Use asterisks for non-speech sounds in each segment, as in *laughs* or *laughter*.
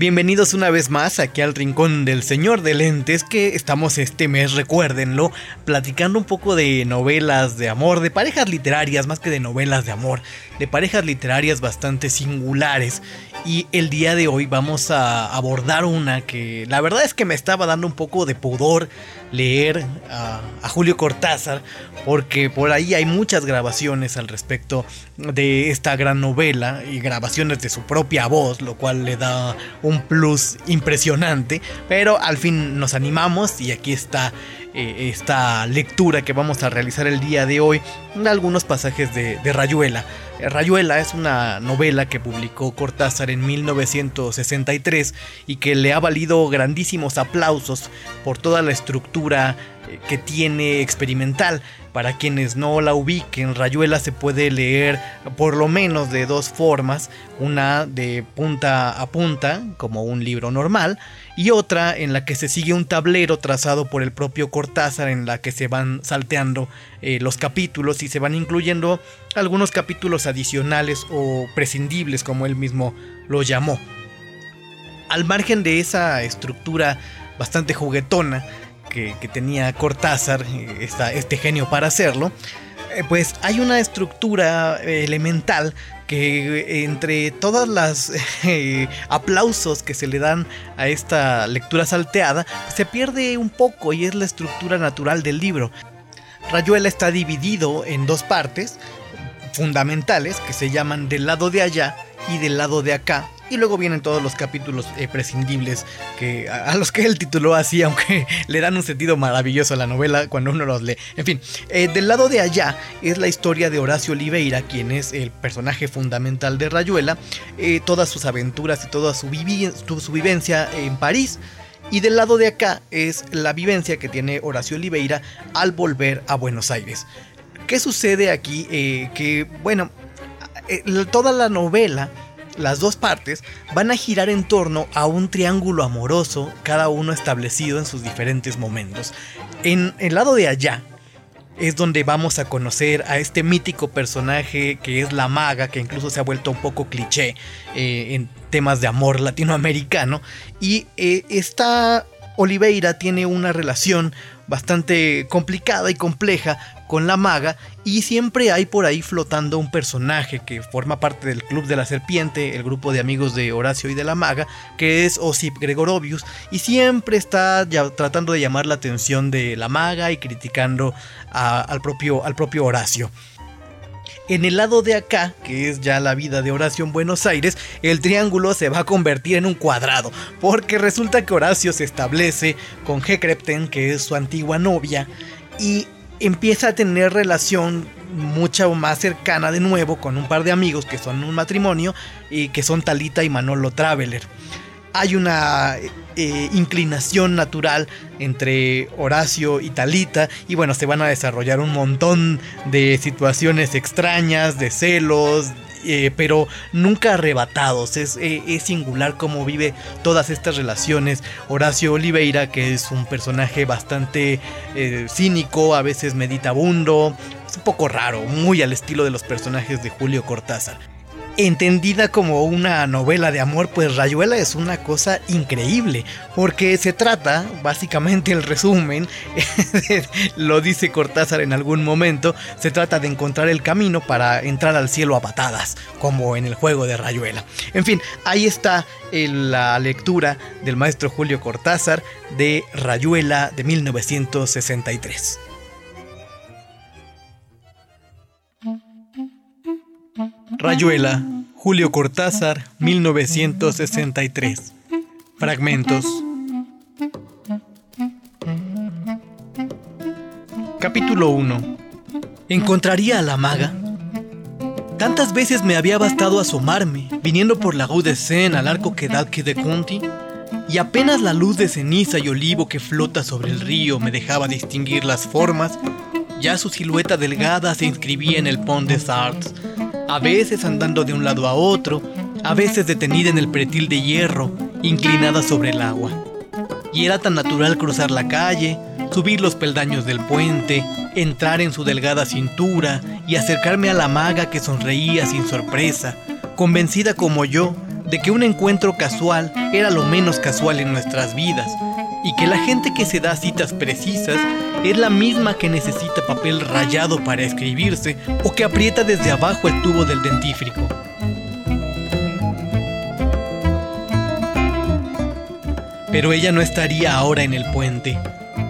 Bienvenidos una vez más aquí al Rincón del Señor de Lentes, que estamos este mes, recuérdenlo, platicando un poco de novelas de amor, de parejas literarias, más que de novelas de amor, de parejas literarias bastante singulares. Y el día de hoy vamos a abordar una que la verdad es que me estaba dando un poco de pudor leer a, Julio Cortázar, porque por ahí hay muchas grabaciones al respecto de esta gran novela y grabaciones de su propia voz, lo cual le da un plus impresionante, pero al fin nos animamos y aquí está eh, esta lectura que vamos a realizar el día de hoy, algunos pasajes de, de Rayuela. Eh, Rayuela es una novela que publicó Cortázar en 1963 y que le ha valido grandísimos aplausos por toda la estructura eh, que tiene experimental. Para quienes no la ubiquen, Rayuela se puede leer por lo menos de dos formas, una de punta a punta, como un libro normal, y otra en la que se sigue un tablero trazado por el propio Cortázar en la que se van salteando eh, los capítulos y se van incluyendo algunos capítulos adicionales o prescindibles como él mismo lo llamó. Al margen de esa estructura bastante juguetona que, tenía Cortázar, eh, este genio para hacerlo, eh, pues hay una estructura elemental que entre todas las *laughs* eh, aplausos que se le dan a esta lectura salteada, se pierde un poco y es la estructura natural del libro. Rayuela está dividido en dos partes fundamentales que se llaman del lado de allá y del lado de acá y luego vienen todos los capítulos eh, prescindibles que, a, los que el título así, *laughs* aunque le dan un sentido maravilloso a la novela cuando uno los lee. En fin, eh, del lado de allá es la historia de Horacio Oliveira, quien es el personaje fundamental de Rayuela, eh, todas sus aventuras y toda su, su vivencia en París. Y del lado de acá es la vivencia que tiene Horacio Oliveira al volver a Buenos Aires. ¿Qué sucede aquí? que, bueno, toda la novela las dos partes van a girar en torno a un triángulo amoroso, cada uno establecido en sus diferentes momentos. En el lado de allá es donde vamos a conocer a este mítico personaje que es la maga, que incluso se ha vuelto un poco cliché eh, en temas de amor latinoamericano. Y eh, esta Oliveira tiene una relación bastante complicada y compleja con la maga y siempre hay por ahí flotando un personaje que forma parte del Club de la Serpiente, el grupo de amigos de Horacio y de la maga, que es Osip Gregorovius y siempre está tratando de llamar la atención de la maga y criticando al, propio, al propio Horacio. En el lado de acá, que es ya la vida de Horacio en Buenos Aires, el triángulo se va a convertir en un cuadrado, porque resulta que Horacio se establece con Hekrepten, que es su antigua novia, y empieza a tener relación mucho más cercana de nuevo con un par de amigos que son un matrimonio y que son Talita y Manolo Traveler. Hay una eh, inclinación natural entre Horacio y Talita y bueno, se van a desarrollar un montón de situaciones extrañas, de celos, eh, pero nunca arrebatados. Es, eh, es, singular cómo vive todas estas relaciones. Horacio Oliveira, que es un personaje bastante eh, cínico, a veces meditabundo, es un poco raro, muy al estilo de los personajes de Julio Cortázar entendida como una novela de amor, pues Rayuela es una cosa increíble, porque se trata, básicamente el resumen, *laughs* lo dice Cortázar en algún momento, se trata de encontrar el camino para entrar al cielo a patadas, como en el juego de Rayuela. En fin, ahí está eh, la lectura del maestro Julio Cortázar de Rayuela de 1963. Rayuela, Julio Cortázar, 1963. Fragmentos. Capítulo 1. ¿Encontraría a la maga? Tantas veces me había bastado asomarme, viniendo por la rue de Seine al arco que de Conti, y apenas la luz de ceniza y olivo que flota sobre el río me dejaba distinguir las formas, ya su silueta delgada se inscribía en el Pont des Arts, a veces andando de un lado a otro, a veces detenida en el pretil de hierro, inclinada sobre el agua. Y era tan natural cruzar la calle, subir los peldaños del puente, entrar en su delgada cintura y acercarme a la maga que sonreía sin sorpresa, convencida como yo de que un encuentro casual era lo menos casual en nuestras vidas y que la gente que se da citas precisas es la misma que necesita papel rayado para escribirse o que aprieta desde abajo el tubo del dentífrico. Pero ella no estaría ahora en el puente.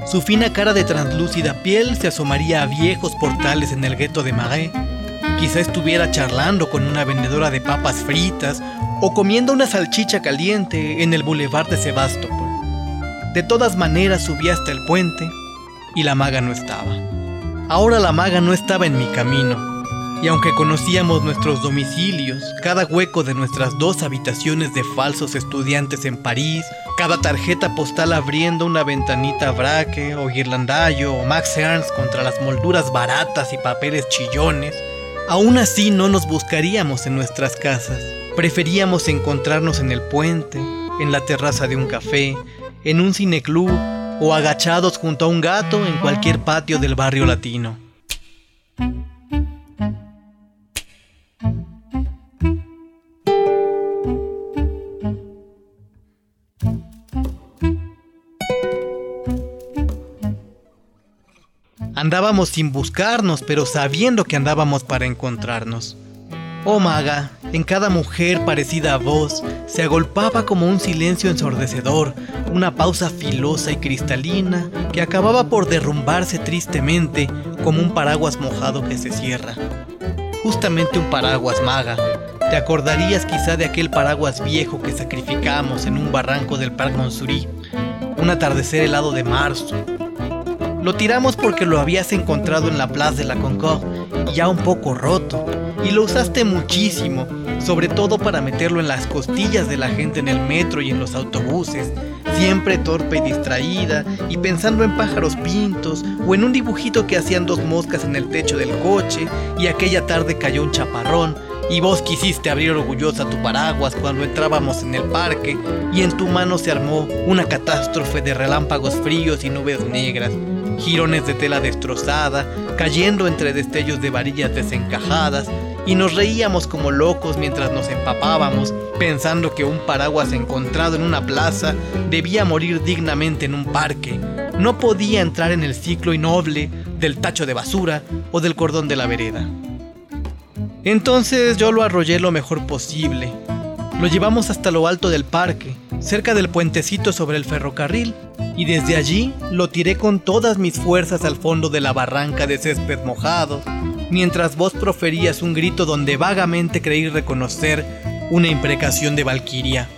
Su fina cara de translúcida piel se asomaría a viejos portales en el gueto de Marais. Quizá estuviera charlando con una vendedora de papas fritas o comiendo una salchicha caliente en el boulevard de Sebastopol. De todas maneras subí hasta el puente y la maga no estaba. Ahora la maga no estaba en mi camino, y aunque conocíamos nuestros domicilios, cada hueco de nuestras dos habitaciones de falsos estudiantes en París, cada tarjeta postal abriendo una ventanita Braque o Guirlandayo o Max Ernst contra las molduras baratas y papeles chillones, aún así no nos buscaríamos en nuestras casas. Preferíamos encontrarnos en el puente, en la terraza de un café, en un cineclub o agachados junto a un gato en cualquier patio del barrio latino. Andábamos sin buscarnos, pero sabiendo que andábamos para encontrarnos. Oh maga, en cada mujer parecida a vos se agolpaba como un silencio ensordecedor, una pausa filosa y cristalina que acababa por derrumbarse tristemente como un paraguas mojado que se cierra. Justamente un paraguas maga. Te acordarías quizá de aquel paraguas viejo que sacrificamos en un barranco del Parc Montsouris, un atardecer helado de marzo. Lo tiramos porque lo habías encontrado en la Plaza de la Concorde, ya un poco roto. Y lo usaste muchísimo, sobre todo para meterlo en las costillas de la gente en el metro y en los autobuses, siempre torpe y distraída y pensando en pájaros pintos o en un dibujito que hacían dos moscas en el techo del coche y aquella tarde cayó un chaparrón y vos quisiste abrir orgullosa tu paraguas cuando entrábamos en el parque y en tu mano se armó una catástrofe de relámpagos fríos y nubes negras jirones de tela destrozada, cayendo entre destellos de varillas desencajadas, y nos reíamos como locos mientras nos empapábamos, pensando que un paraguas encontrado en una plaza debía morir dignamente en un parque. No podía entrar en el ciclo innoble del tacho de basura o del cordón de la vereda. Entonces yo lo arrollé lo mejor posible. Lo llevamos hasta lo alto del parque, cerca del puentecito sobre el ferrocarril, y desde allí lo tiré con todas mis fuerzas al fondo de la barranca de césped mojado, mientras vos proferías un grito donde vagamente creí reconocer una imprecación de Valquiria.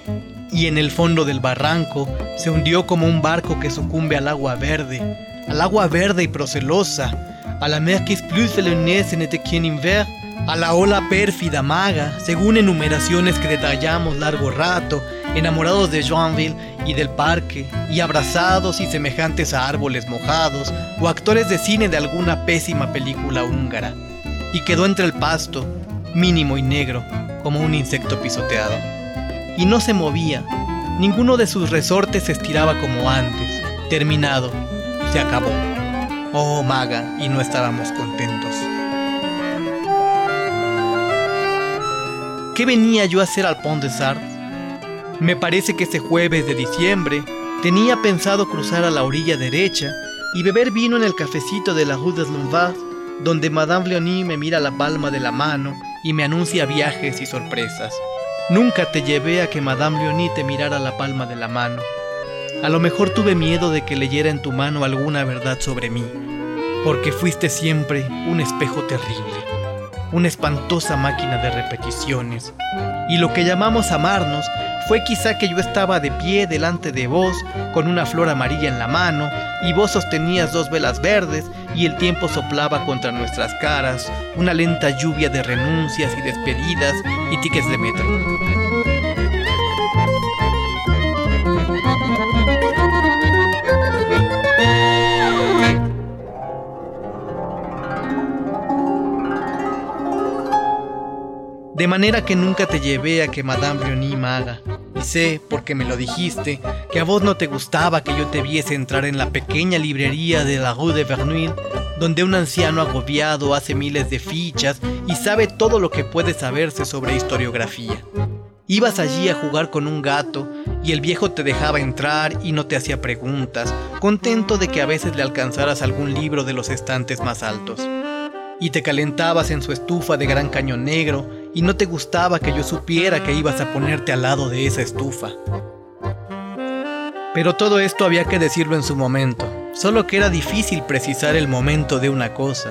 Y en el fondo del barranco se hundió como un barco que sucumbe al agua verde, al agua verde y procelosa, a la mer qui plus en este hiver, a la ola pérfida maga, según enumeraciones que detallamos largo rato, enamorados de Joinville y del parque, y abrazados y semejantes a árboles mojados, o actores de cine de alguna pésima película húngara, y quedó entre el pasto, mínimo y negro, como un insecto pisoteado. Y no se movía, ninguno de sus resortes se estiraba como antes. Terminado, se acabó. Oh, maga, y no estábamos contentos. ¿Qué venía yo a hacer al Pont de Sardes? Me parece que ese jueves de diciembre tenía pensado cruzar a la orilla derecha y beber vino en el cafecito de la Rue des Lombards, donde Madame Leonie me mira la palma de la mano y me anuncia viajes y sorpresas. Nunca te llevé a que Madame Leonie te mirara la palma de la mano. A lo mejor tuve miedo de que leyera en tu mano alguna verdad sobre mí, porque fuiste siempre un espejo terrible una espantosa máquina de repeticiones. Y lo que llamamos amarnos fue quizá que yo estaba de pie delante de vos con una flor amarilla en la mano y vos sostenías dos velas verdes y el tiempo soplaba contra nuestras caras una lenta lluvia de renuncias y despedidas y tickets de metro. De manera que nunca te llevé a que Madame Briony haga. Y sé, porque me lo dijiste, que a vos no te gustaba que yo te viese entrar en la pequeña librería de la Rue de Verneuil, donde un anciano agobiado hace miles de fichas y sabe todo lo que puede saberse sobre historiografía. Ibas allí a jugar con un gato y el viejo te dejaba entrar y no te hacía preguntas, contento de que a veces le alcanzaras algún libro de los estantes más altos. Y te calentabas en su estufa de gran cañón negro y no te gustaba que yo supiera que ibas a ponerte al lado de esa estufa. Pero todo esto había que decirlo en su momento, solo que era difícil precisar el momento de una cosa.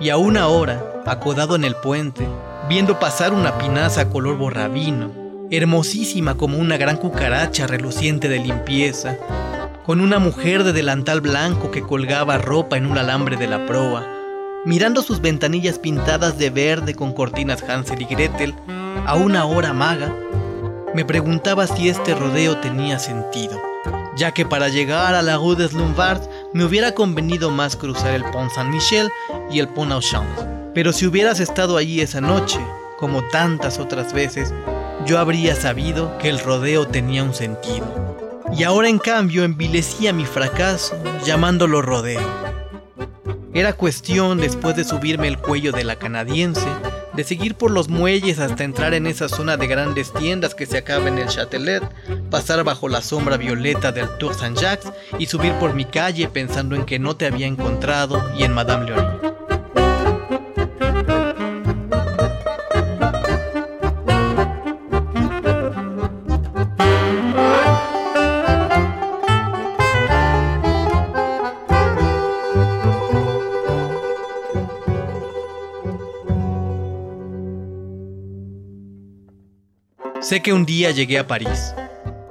Y aún ahora, acodado en el puente, viendo pasar una pinaza color borrabino, hermosísima como una gran cucaracha reluciente de limpieza, con una mujer de delantal blanco que colgaba ropa en un alambre de la proa, mirando sus ventanillas pintadas de verde con cortinas Hansel y Gretel, a una hora maga, me preguntaba si este rodeo tenía sentido, ya que para llegar a la Rue des Lombards me hubiera convenido más cruzar el Pont Saint-Michel y el Pont au Pero si hubieras estado allí esa noche, como tantas otras veces, yo habría sabido que el rodeo tenía un sentido. Y ahora en cambio envilecía mi fracaso llamándolo rodeo. Era cuestión, después de subirme el cuello de la canadiense, de seguir por los muelles hasta entrar en esa zona de grandes tiendas que se acaba en el Châtelet, pasar bajo la sombra violeta del Tour Saint-Jacques y subir por mi calle pensando en que no te había encontrado y en Madame Leonie. Sé que un día llegué a París.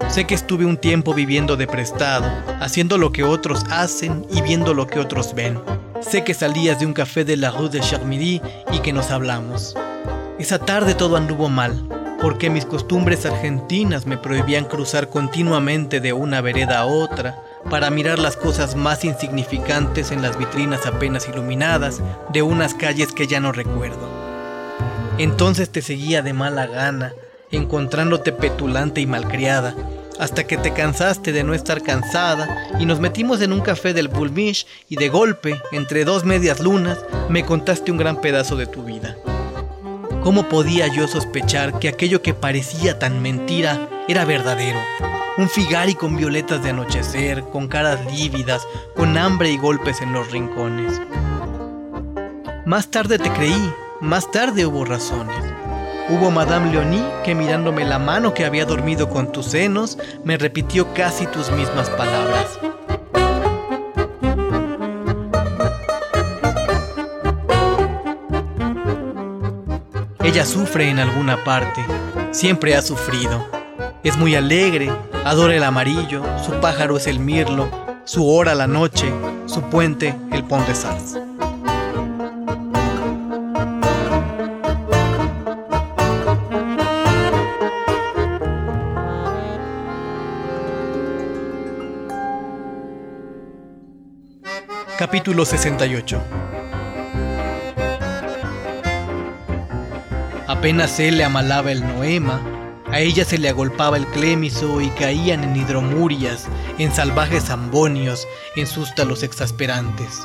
Sé que estuve un tiempo viviendo de prestado, haciendo lo que otros hacen y viendo lo que otros ven. Sé que salías de un café de la Rue de Charmilly y que nos hablamos. Esa tarde todo anduvo mal, porque mis costumbres argentinas me prohibían cruzar continuamente de una vereda a otra para mirar las cosas más insignificantes en las vitrinas apenas iluminadas de unas calles que ya no recuerdo. Entonces te seguía de mala gana, encontrándote petulante y malcriada, hasta que te cansaste de no estar cansada y nos metimos en un café del Bulmish y de golpe, entre dos medias lunas, me contaste un gran pedazo de tu vida. ¿Cómo podía yo sospechar que aquello que parecía tan mentira era verdadero? Un figari con violetas de anochecer, con caras lívidas, con hambre y golpes en los rincones. Más tarde te creí, más tarde hubo razones. Hubo Madame Leonie que mirándome la mano que había dormido con tus senos, me repitió casi tus mismas palabras. Ella sufre en alguna parte, siempre ha sufrido. Es muy alegre, adora el amarillo, su pájaro es el mirlo, su hora la noche, su puente el Pont de Sars. Capítulo 68 Apenas él le amalaba el noema, a ella se le agolpaba el clémiso y caían en hidromurias, en salvajes ambonios, en sústalos exasperantes.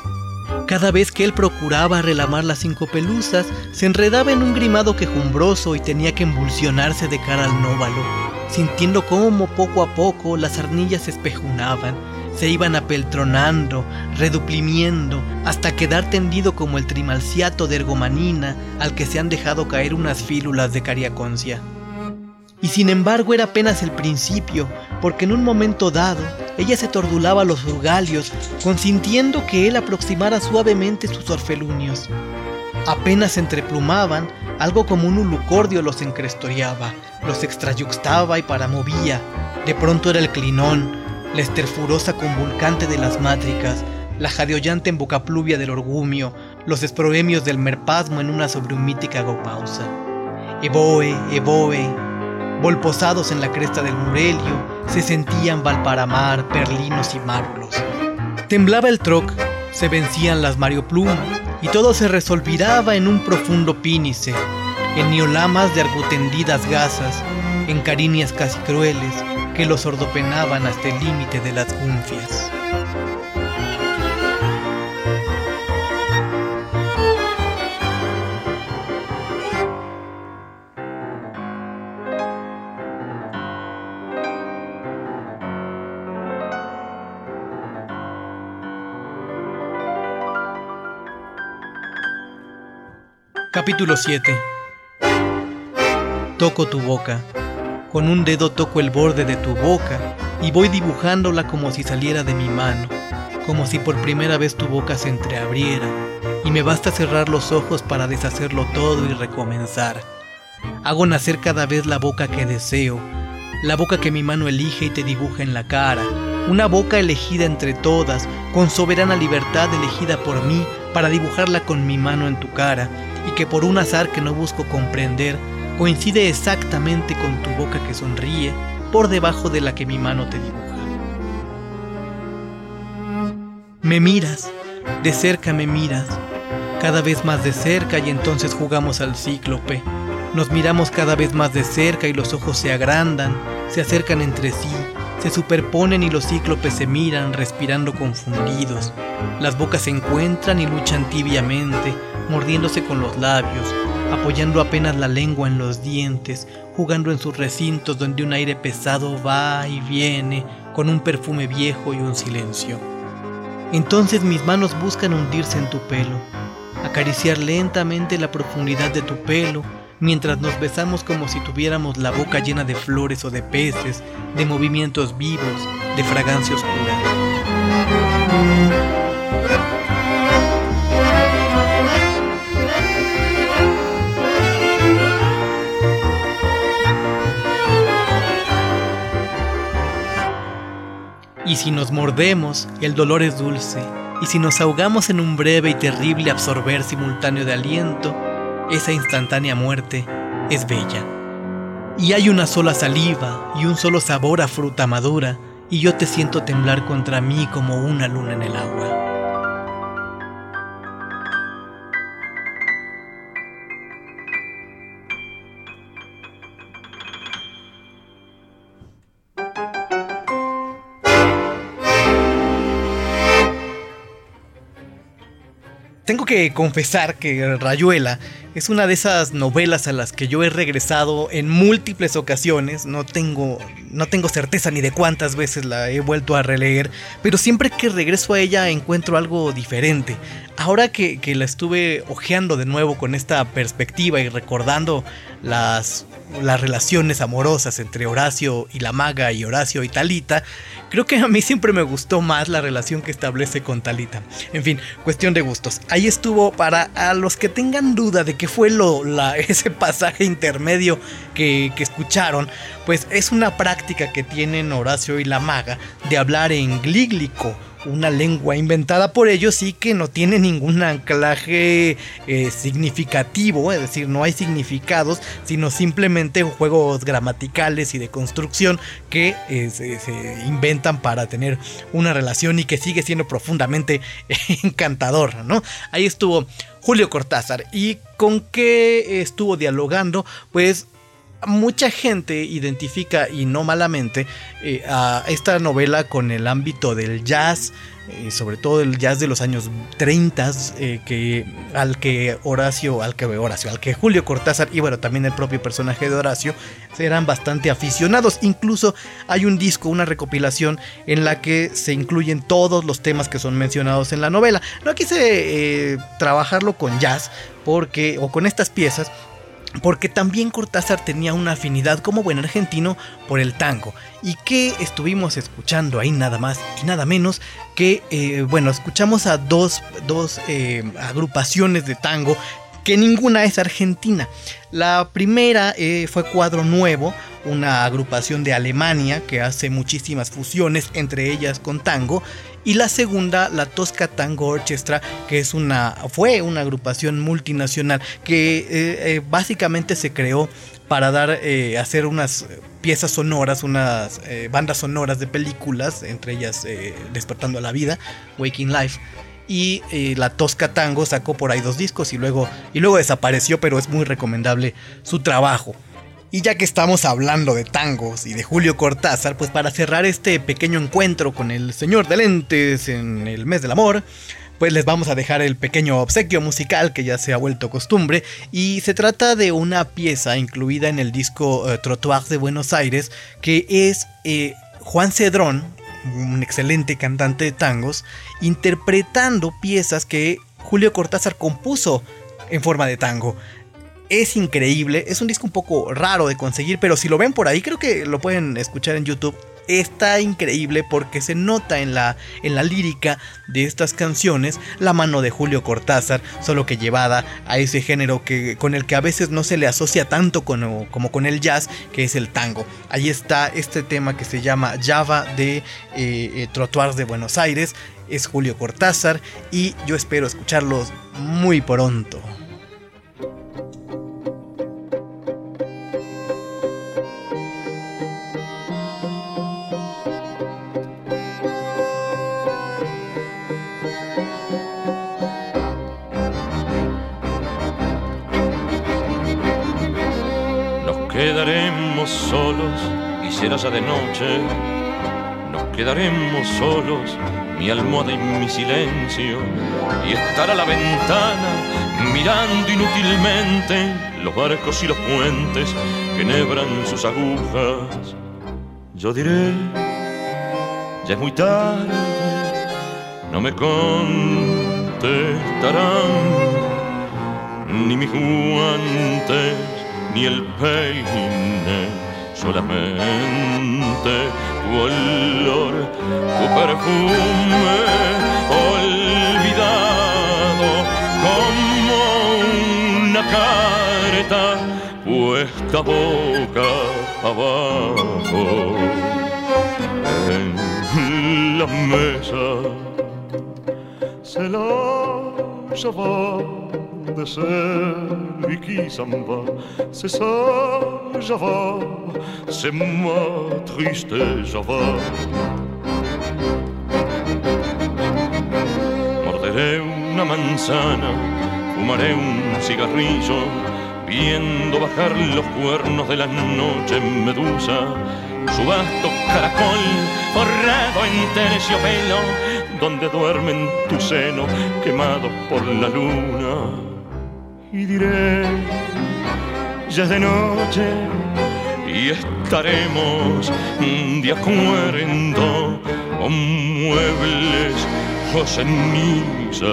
Cada vez que él procuraba relamar las cinco pelusas, se enredaba en un grimado quejumbroso y tenía que embulsionarse de cara al nóvalo, sintiendo cómo poco a poco las arnillas se espejunaban, se iban apeltronando, reduplimiendo, hasta quedar tendido como el trimalciato de ergomanina al que se han dejado caer unas fílulas de cariaconcia. Y sin embargo era apenas el principio, porque en un momento dado ella se tordulaba los urgalios, consintiendo que él aproximara suavemente sus orfelunios. Apenas entreplumaban, algo como un ulucordio los encrestoreaba, los extrayuxtaba y paramovía. De pronto era el clinón, la esterfurosa convulcante de las mátricas, la jadeollante pluvia del orgumio, los esproemios del merpasmo en una sobrehumítica gopausa. Evoe, evoe, volposados en la cresta del Murelio, se sentían Valparamar, perlinos y mármolos. Temblaba el troc, se vencían las marioplumas, y todo se resolviraba en un profundo pínice, en niolamas de argutendidas gasas, en cariñas casi crueles, que los sordopenaban hasta el límite de las gunfias. Capítulo 7 Toco tu boca. Con un dedo toco el borde de tu boca y voy dibujándola como si saliera de mi mano, como si por primera vez tu boca se entreabriera y me basta cerrar los ojos para deshacerlo todo y recomenzar. Hago nacer cada vez la boca que deseo, la boca que mi mano elige y te dibuja en la cara, una boca elegida entre todas, con soberana libertad elegida por mí para dibujarla con mi mano en tu cara, y que por un azar que no busco comprender, coincide exactamente con tu boca que sonríe por debajo de la que mi mano te dibuja. Me miras, de cerca me miras, cada vez más de cerca y entonces jugamos al cíclope. Nos miramos cada vez más de cerca y los ojos se agrandan, se acercan entre sí, se superponen y los cíclopes se miran, respirando confundidos. Las bocas se encuentran y luchan tibiamente, mordiéndose con los labios, apoyando apenas la lengua en los dientes, jugando en sus recintos donde un aire pesado va y viene, con un perfume viejo y un silencio. Entonces mis manos buscan hundirse en tu pelo, acariciar lentamente la profundidad de tu pelo, mientras nos besamos como si tuviéramos la boca llena de flores o de peces, de movimientos vivos, de fragancia oscura. Y si nos mordemos, el dolor es dulce. Y si nos ahogamos en un breve y terrible absorber simultáneo de aliento, esa instantánea muerte es bella. Y hay una sola saliva y un solo sabor a fruta madura, y yo te siento temblar contra mí como una luna en el agua. Tengo que confesar que Rayuela es una de esas novelas a las que yo he regresado en múltiples ocasiones. No tengo, no tengo certeza ni de cuántas veces la he vuelto a releer, pero siempre que regreso a ella encuentro algo diferente. Ahora que, que la estuve hojeando de nuevo con esta perspectiva y recordando las, las relaciones amorosas entre Horacio y la maga y Horacio y Talita, creo que a mí siempre me gustó más la relación que establece con Talita. En fin, cuestión de gustos. Ahí estuvo para a los que tengan duda de qué fue lo, la, *laughs* ese pasaje intermedio que, que escucharon, pues es una práctica que tienen Horacio y la maga de hablar en glíglico una lengua inventada por ellos y que no tiene ningún anclaje eh, significativo, es decir, no hay significados, sino simplemente juegos gramaticales y de construcción que eh, se, se, inventan para tener una relación y que sigue siendo profundamente *laughs* encantador, ¿no? Ahí estuvo Julio Cortázar y con qué estuvo dialogando, pues mucha gente identifica, y no malamente, eh, a esta novela con el ámbito del jazz, eh, sobre todo el jazz de los años 30, eh, al que Horacio, al que Horacio, al que Julio Cortázar y bueno, también el propio personaje de Horacio eran bastante aficionados. Incluso hay un disco, una recopilación en la que se incluyen todos los temas que son mencionados en la novela. No quise trabajarlo con jazz porque, o con estas piezas, porque también Cortázar tenía una afinidad como buen argentino por el tango y que estuvimos escuchando ahí nada más y nada menos que, eh, bueno, escuchamos a dos, dos eh, agrupaciones de tango que ninguna es argentina. La primera eh, fue Cuadro Nuevo, una agrupación de Alemania que hace muchísimas fusiones, entre ellas con tango, y la segunda, la Tosca Tango Orchestra, que es una, fue una agrupación multinacional que eh, eh, básicamente se creó para dar, eh, hacer unas piezas sonoras, unas bandas sonoras de películas, entre ellas Despertando a la Vida, Waking Life. Y la Tosca Tango sacó por ahí dos discos y luego, y luego desapareció, pero es muy recomendable su trabajo. Y ya que estamos hablando de tangos y de Julio Cortázar, pues para cerrar este pequeño encuentro con el señor de lentes en el mes del amor, pues les vamos a dejar el pequeño obsequio musical que ya se ha vuelto costumbre y se trata de una pieza incluida en el disco uh, Trottoir de Buenos Aires que es eh, Juan Cedrón, un excelente cantante de tangos, interpretando piezas que Julio Cortázar compuso en forma de tango. Es increíble, es un disco un poco raro de conseguir, pero si lo ven por ahí, creo que lo pueden escuchar en YouTube está increíble porque se nota en la, en la lírica de estas canciones la mano de Julio Cortázar, solo que llevada a ese género que, con el que a veces no se le asocia tanto como, con el jazz, que es el tango. Ahí está este tema que se llama Java de eh, eh de Buenos Aires, es Julio Cortázar y yo espero escucharlos muy pronto. Solos y será ya de noche. Nos quedaremos solos, mi almohada y mi silencio, y estará la ventana mirando inútilmente los barcos y los puentes que nebran sus agujas. Yo diré, ya es muy tarde, no me contestarán ni mis guantes ni el peine, solamente tu olor, tu perfume olvidado como una carta puesta boca abajo en la mesa. Se la lleva de celui qui s'en va. C'est ça, Java, c'est moi triste Java. Morderé una manzana, fumaré un cigarrillo, viendo bajar los cuernos de la noche medusa. Su vasto caracol forrado en terciopelo, donde duerme en tu seno quemado por la luna y diré, ya es de noche y estaremos de acuerdo con muebles o cenizas.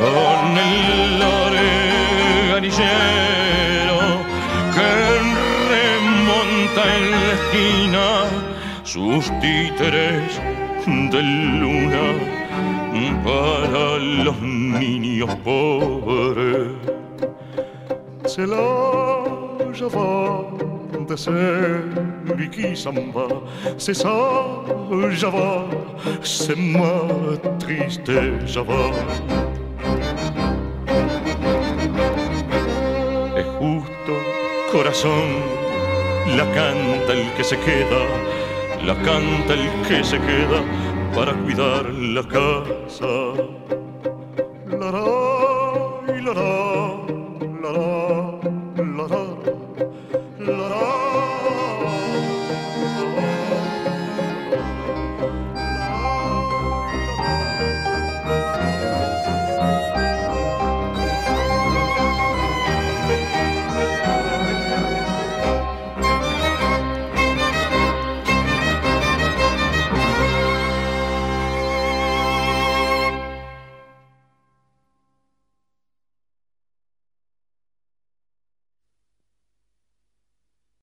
Con el organillero que remonta en la esquina sus títeres de luna para los niños pobres. C'est la Java de celui qui s'en va, c'est ma triste Java. Es justo, corazón, la canta el que se queda, la canta el que se queda para cuidar la casa